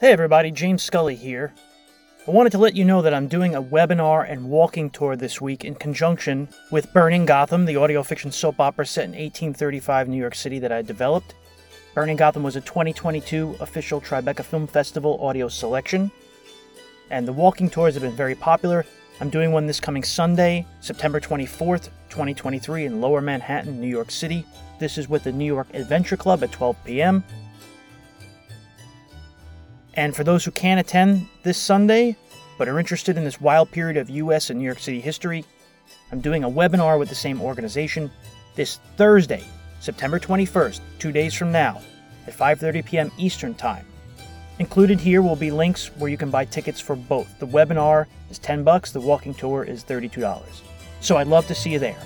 Hey everybody, James Scully here. I wanted to let you know that I'm doing a webinar and walking tour this week in conjunction with Burning Gotham, the audio fiction soap opera set in 1835 New York City that I developed. Burning Gotham was a 2022 official Tribeca Film Festival audio selection, and the walking tours have been very popular. I'm doing one this coming Sunday, September 24th, 2023, in Lower Manhattan, New York City. This is with the New York Adventure Club at 12 p.m. And for those who can't attend this Sunday, but are interested in this wild period of US and New York City history, I'm doing a webinar with the same organization this Thursday, September 21st, 2 days from now, at 5:30 p.m. Eastern Time. Included here will be links where you can buy tickets for both. The webinar is 10 bucks, the walking tour is $32. So I'd love to see you there.